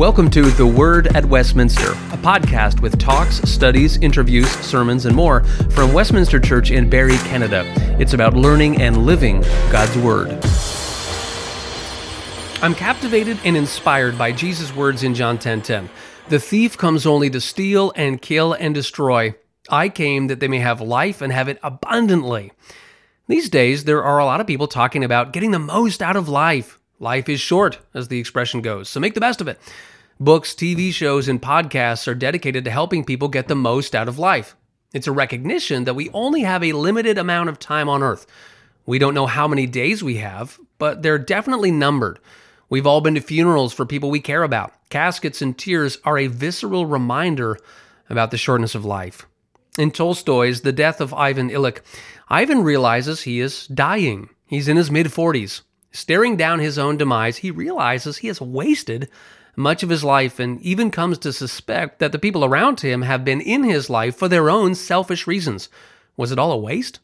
Welcome to The Word at Westminster, a podcast with talks, studies, interviews, sermons, and more from Westminster Church in Barrie, Canada. It's about learning and living God's Word. I'm captivated and inspired by Jesus' words in John 10:10. 10, 10. The thief comes only to steal and kill and destroy. I came that they may have life and have it abundantly. These days, there are a lot of people talking about getting the most out of life. Life is short, as the expression goes, so make the best of it. Books, TV shows, and podcasts are dedicated to helping people get the most out of life. It's a recognition that we only have a limited amount of time on earth. We don't know how many days we have, but they're definitely numbered. We've all been to funerals for people we care about. Caskets and tears are a visceral reminder about the shortness of life. In Tolstoy's The Death of Ivan Ilyich, Ivan realizes he is dying. He's in his mid 40s. Staring down his own demise, he realizes he has wasted much of his life and even comes to suspect that the people around him have been in his life for their own selfish reasons. Was it all a waste?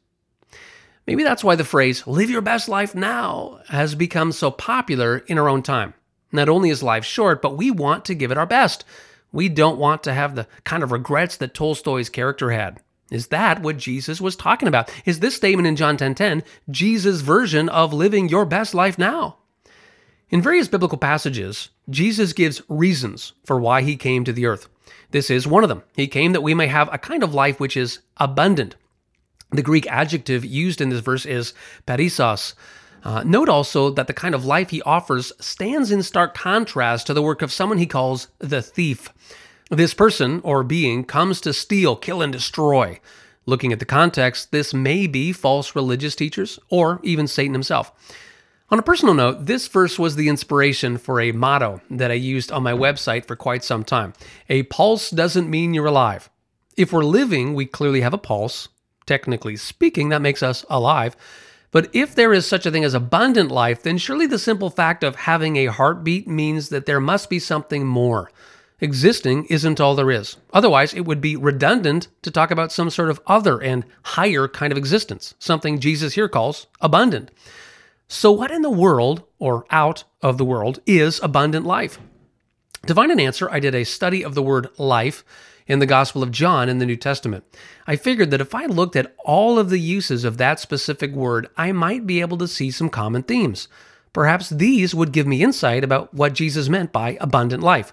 Maybe that's why the phrase, live your best life now, has become so popular in our own time. Not only is life short, but we want to give it our best. We don't want to have the kind of regrets that Tolstoy's character had. Is that what Jesus was talking about? Is this statement in John 10:10 10, 10, Jesus' version of living your best life now? In various biblical passages, Jesus gives reasons for why he came to the earth. This is one of them. He came that we may have a kind of life which is abundant. The Greek adjective used in this verse is perissos. Uh, note also that the kind of life he offers stands in stark contrast to the work of someone he calls the thief. This person or being comes to steal, kill, and destroy. Looking at the context, this may be false religious teachers or even Satan himself. On a personal note, this verse was the inspiration for a motto that I used on my website for quite some time. A pulse doesn't mean you're alive. If we're living, we clearly have a pulse. Technically speaking, that makes us alive. But if there is such a thing as abundant life, then surely the simple fact of having a heartbeat means that there must be something more. Existing isn't all there is. Otherwise, it would be redundant to talk about some sort of other and higher kind of existence, something Jesus here calls abundant. So, what in the world, or out of the world, is abundant life? To find an answer, I did a study of the word life in the Gospel of John in the New Testament. I figured that if I looked at all of the uses of that specific word, I might be able to see some common themes. Perhaps these would give me insight about what Jesus meant by abundant life.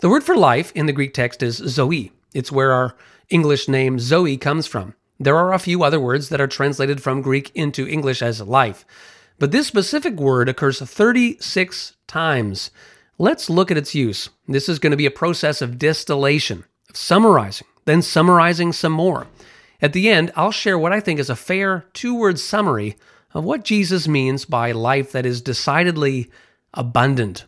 The word for life in the Greek text is zoe. It's where our English name Zoe comes from. There are a few other words that are translated from Greek into English as life, but this specific word occurs 36 times. Let's look at its use. This is going to be a process of distillation, of summarizing, then summarizing some more. At the end, I'll share what I think is a fair two word summary of what Jesus means by life that is decidedly abundant.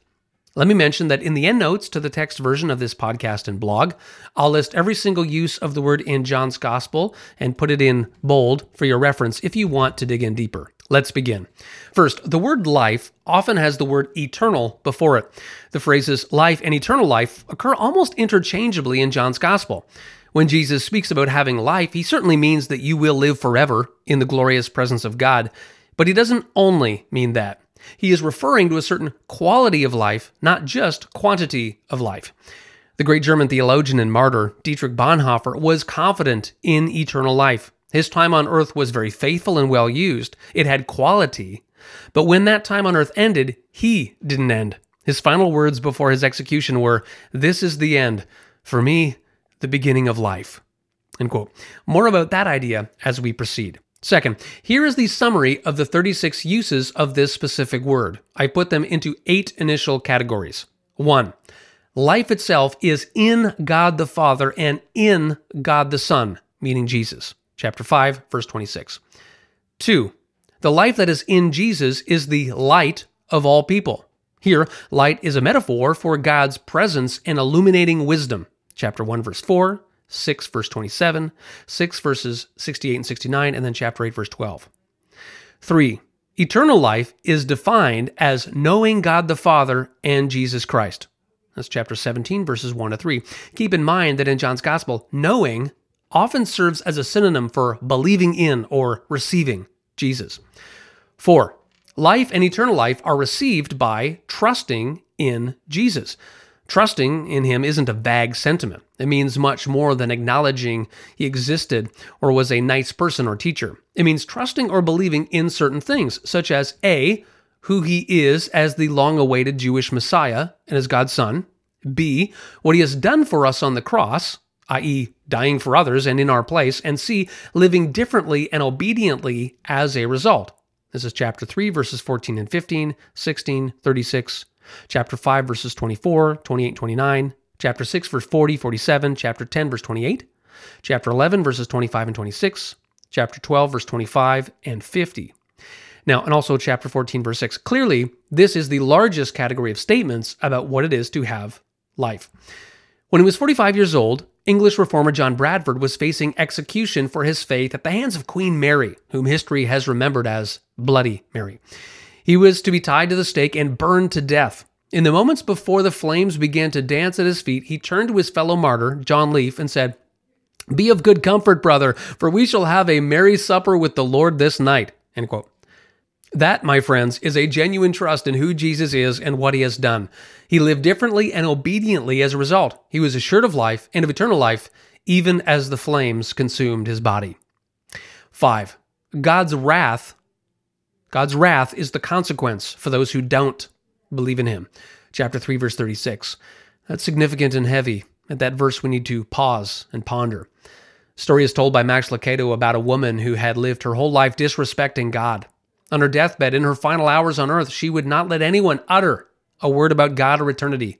Let me mention that in the endnotes to the text version of this podcast and blog, I'll list every single use of the word in John's Gospel and put it in bold for your reference if you want to dig in deeper. Let's begin. First, the word life often has the word eternal before it. The phrases life and eternal life occur almost interchangeably in John's Gospel. When Jesus speaks about having life, he certainly means that you will live forever in the glorious presence of God, but he doesn't only mean that. He is referring to a certain quality of life, not just quantity of life. The great German theologian and martyr Dietrich Bonhoeffer was confident in eternal life. His time on earth was very faithful and well used. It had quality. But when that time on earth ended, he didn't end. His final words before his execution were, This is the end. For me, the beginning of life. End quote. More about that idea as we proceed. Second, here is the summary of the 36 uses of this specific word. I put them into eight initial categories. One, life itself is in God the Father and in God the Son, meaning Jesus. Chapter 5, verse 26. Two, the life that is in Jesus is the light of all people. Here, light is a metaphor for God's presence and illuminating wisdom. Chapter 1, verse 4, 6, verse 27, 6, verses 68 and 69, and then chapter 8, verse 12. 3. Eternal life is defined as knowing God the Father and Jesus Christ. That's chapter 17, verses 1 to 3. Keep in mind that in John's Gospel, knowing often serves as a synonym for believing in or receiving Jesus. 4. Life and eternal life are received by trusting in Jesus. Trusting in him isn't a vague sentiment. It means much more than acknowledging he existed or was a nice person or teacher. It means trusting or believing in certain things, such as A, who he is as the long awaited Jewish Messiah and as God's Son, B, what he has done for us on the cross, i.e., dying for others and in our place, and C, living differently and obediently as a result. This is chapter 3, verses 14 and 15, 16, 36, chapter 5, verses 24, 28, 29, chapter 6, verse 40, 47, chapter 10, verse 28, chapter 11, verses 25 and 26, chapter 12, verse 25 and 50. Now, and also chapter 14, verse 6. Clearly, this is the largest category of statements about what it is to have life. When he was 45 years old, English reformer John Bradford was facing execution for his faith at the hands of Queen Mary, whom history has remembered as Bloody Mary. He was to be tied to the stake and burned to death. In the moments before the flames began to dance at his feet, he turned to his fellow martyr, John Leaf, and said, Be of good comfort, brother, for we shall have a merry supper with the Lord this night. That, my friends, is a genuine trust in who Jesus is and what he has done. He lived differently and obediently as a result. He was assured of life and of eternal life, even as the flames consumed his body. 5. God's wrath. God's wrath is the consequence for those who don't believe in him. Chapter 3, verse 36. That's significant and heavy. At that verse, we need to pause and ponder. Story is told by Max Lucado about a woman who had lived her whole life disrespecting God. On her deathbed, in her final hours on earth, she would not let anyone utter a word about God or eternity.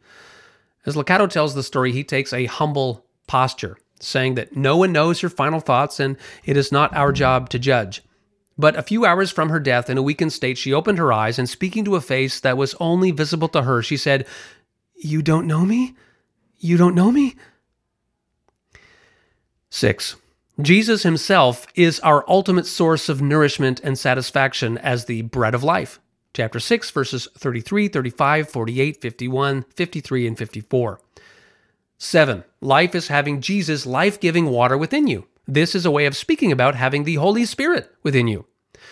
As Lucado tells the story, he takes a humble posture, saying that no one knows her final thoughts and it is not our job to judge. But a few hours from her death, in a weakened state, she opened her eyes and speaking to a face that was only visible to her, she said, You don't know me? You don't know me? 6. Jesus himself is our ultimate source of nourishment and satisfaction as the bread of life. Chapter 6, verses 33, 35, 48, 51, 53, and 54. 7. Life is having Jesus' life giving water within you. This is a way of speaking about having the Holy Spirit within you.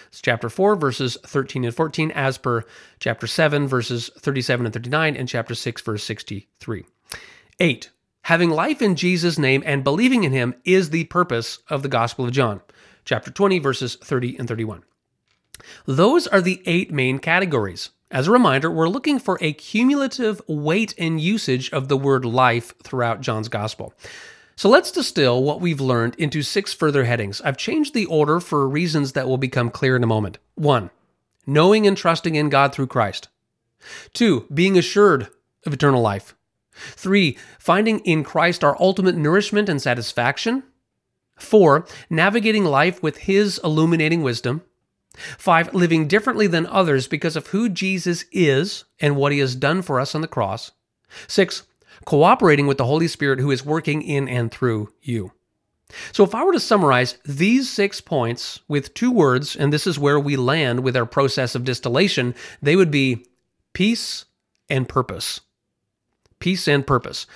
It's chapter 4, verses 13 and 14, as per chapter 7, verses 37 and 39, and chapter 6, verse 63. 8. Having life in Jesus' name and believing in him is the purpose of the Gospel of John, chapter 20, verses 30 and 31. Those are the eight main categories. As a reminder, we're looking for a cumulative weight and usage of the word life throughout John's Gospel. So let's distill what we've learned into six further headings. I've changed the order for reasons that will become clear in a moment. One, knowing and trusting in God through Christ. Two, being assured of eternal life. Three, finding in Christ our ultimate nourishment and satisfaction. Four, navigating life with His illuminating wisdom. Five, living differently than others because of who Jesus is and what He has done for us on the cross. Six, cooperating with the Holy Spirit who is working in and through you. So, if I were to summarize these six points with two words, and this is where we land with our process of distillation, they would be peace and purpose peace and purpose.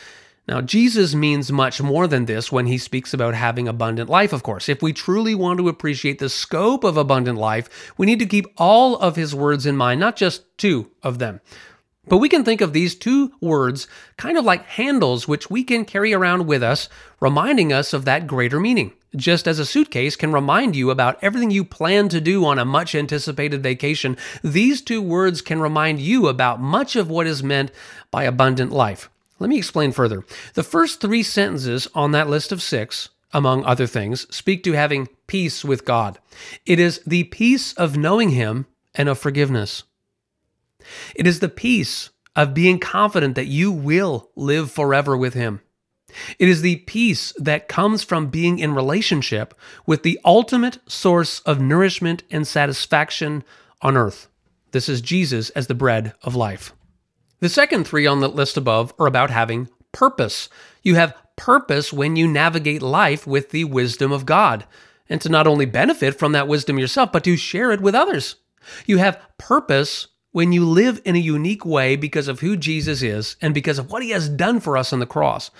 Now, Jesus means much more than this when he speaks about having abundant life, of course. If we truly want to appreciate the scope of abundant life, we need to keep all of his words in mind, not just two of them. But we can think of these two words kind of like handles which we can carry around with us, reminding us of that greater meaning. Just as a suitcase can remind you about everything you plan to do on a much anticipated vacation, these two words can remind you about much of what is meant by abundant life. Let me explain further. The first three sentences on that list of six, among other things, speak to having peace with God. It is the peace of knowing Him and of forgiveness. It is the peace of being confident that you will live forever with Him. It is the peace that comes from being in relationship with the ultimate source of nourishment and satisfaction on earth. This is Jesus as the bread of life. The second three on the list above are about having purpose. You have purpose when you navigate life with the wisdom of God, and to not only benefit from that wisdom yourself, but to share it with others. You have purpose when you live in a unique way because of who Jesus is and because of what he has done for us on the cross.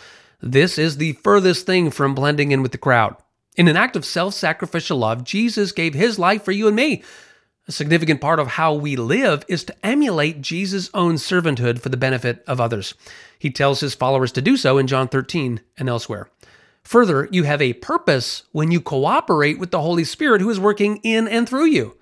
This is the furthest thing from blending in with the crowd. In an act of self sacrificial love, Jesus gave his life for you and me. A significant part of how we live is to emulate Jesus' own servanthood for the benefit of others. He tells his followers to do so in John 13 and elsewhere. Further, you have a purpose when you cooperate with the Holy Spirit who is working in and through you.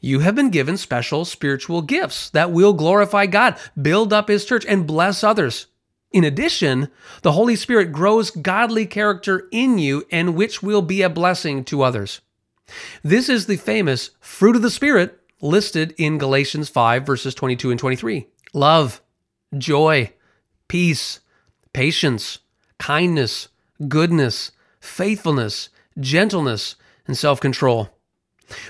You have been given special spiritual gifts that will glorify God, build up His church, and bless others. In addition, the Holy Spirit grows godly character in you and which will be a blessing to others. This is the famous fruit of the Spirit listed in Galatians 5, verses 22 and 23 love, joy, peace, patience, kindness, goodness, faithfulness, gentleness, and self control.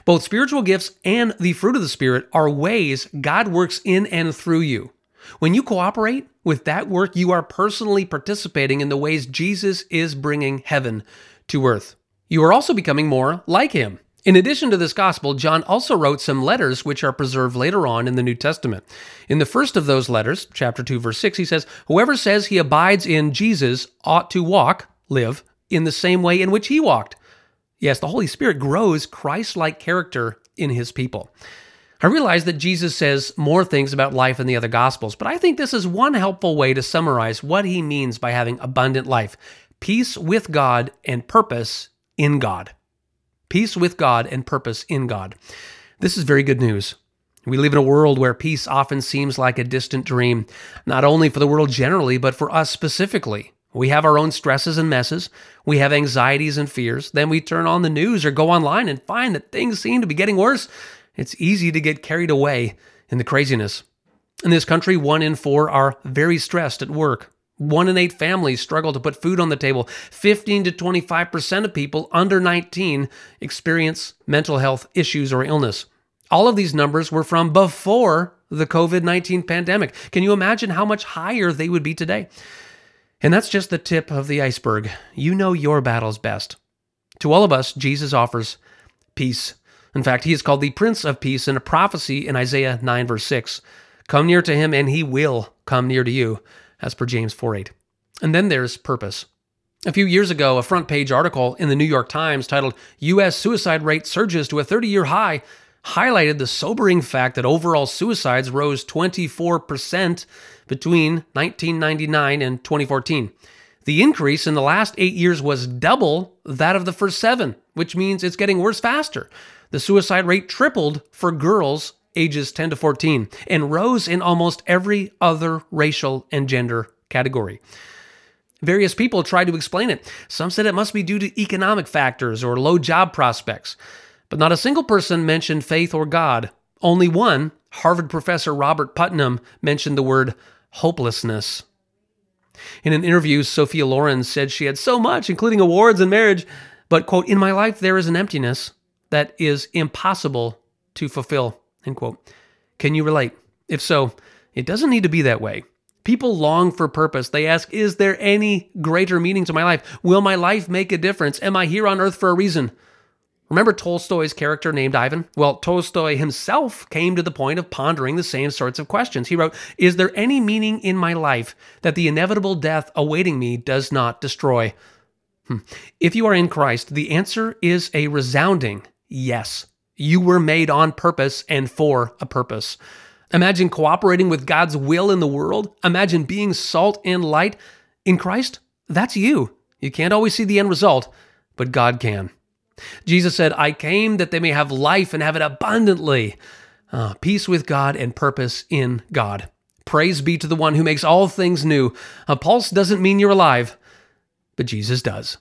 Both spiritual gifts and the fruit of the Spirit are ways God works in and through you. When you cooperate with that work, you are personally participating in the ways Jesus is bringing heaven to earth. You are also becoming more like him. In addition to this gospel, John also wrote some letters which are preserved later on in the New Testament. In the first of those letters, chapter 2, verse 6, he says, Whoever says he abides in Jesus ought to walk, live, in the same way in which he walked. Yes, the Holy Spirit grows Christ like character in his people. I realize that Jesus says more things about life in the other Gospels, but I think this is one helpful way to summarize what he means by having abundant life peace with God and purpose in God. Peace with God and purpose in God. This is very good news. We live in a world where peace often seems like a distant dream, not only for the world generally, but for us specifically. We have our own stresses and messes. We have anxieties and fears. Then we turn on the news or go online and find that things seem to be getting worse. It's easy to get carried away in the craziness. In this country, one in four are very stressed at work. One in eight families struggle to put food on the table. 15 to 25% of people under 19 experience mental health issues or illness. All of these numbers were from before the COVID 19 pandemic. Can you imagine how much higher they would be today? And that's just the tip of the iceberg. You know your battles best. To all of us, Jesus offers peace. In fact, he is called the Prince of Peace in a prophecy in Isaiah 9, verse 6. Come near to him, and he will come near to you as per James 4 8. And then there's purpose. A few years ago, a front page article in the New York Times titled US Suicide Rate Surges to a 30 year High highlighted the sobering fact that overall suicides rose 24% between 1999 and 2014. The increase in the last eight years was double that of the first seven, which means it's getting worse faster. The suicide rate tripled for girls ages 10 to 14 and rose in almost every other racial and gender category. Various people tried to explain it. Some said it must be due to economic factors or low job prospects. But not a single person mentioned faith or God. Only one, Harvard professor Robert Putnam, mentioned the word hopelessness. In an interview, Sophia Loren said she had so much, including awards and marriage, but, quote, in my life there is an emptiness that is impossible to fulfill. End quote. Can you relate? If so, it doesn't need to be that way. People long for purpose. They ask, Is there any greater meaning to my life? Will my life make a difference? Am I here on earth for a reason? Remember Tolstoy's character named Ivan? Well, Tolstoy himself came to the point of pondering the same sorts of questions. He wrote, Is there any meaning in my life that the inevitable death awaiting me does not destroy? Hmm. If you are in Christ, the answer is a resounding yes. You were made on purpose and for a purpose. Imagine cooperating with God's will in the world. Imagine being salt and light in Christ. That's you. You can't always see the end result, but God can. Jesus said, I came that they may have life and have it abundantly. Uh, peace with God and purpose in God. Praise be to the one who makes all things new. A pulse doesn't mean you're alive, but Jesus does.